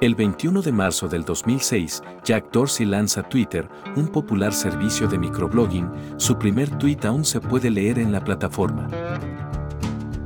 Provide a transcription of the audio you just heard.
El 21 de marzo del 2006, Jack Dorsey lanza Twitter, un popular servicio de microblogging. Su primer tweet aún se puede leer en la plataforma.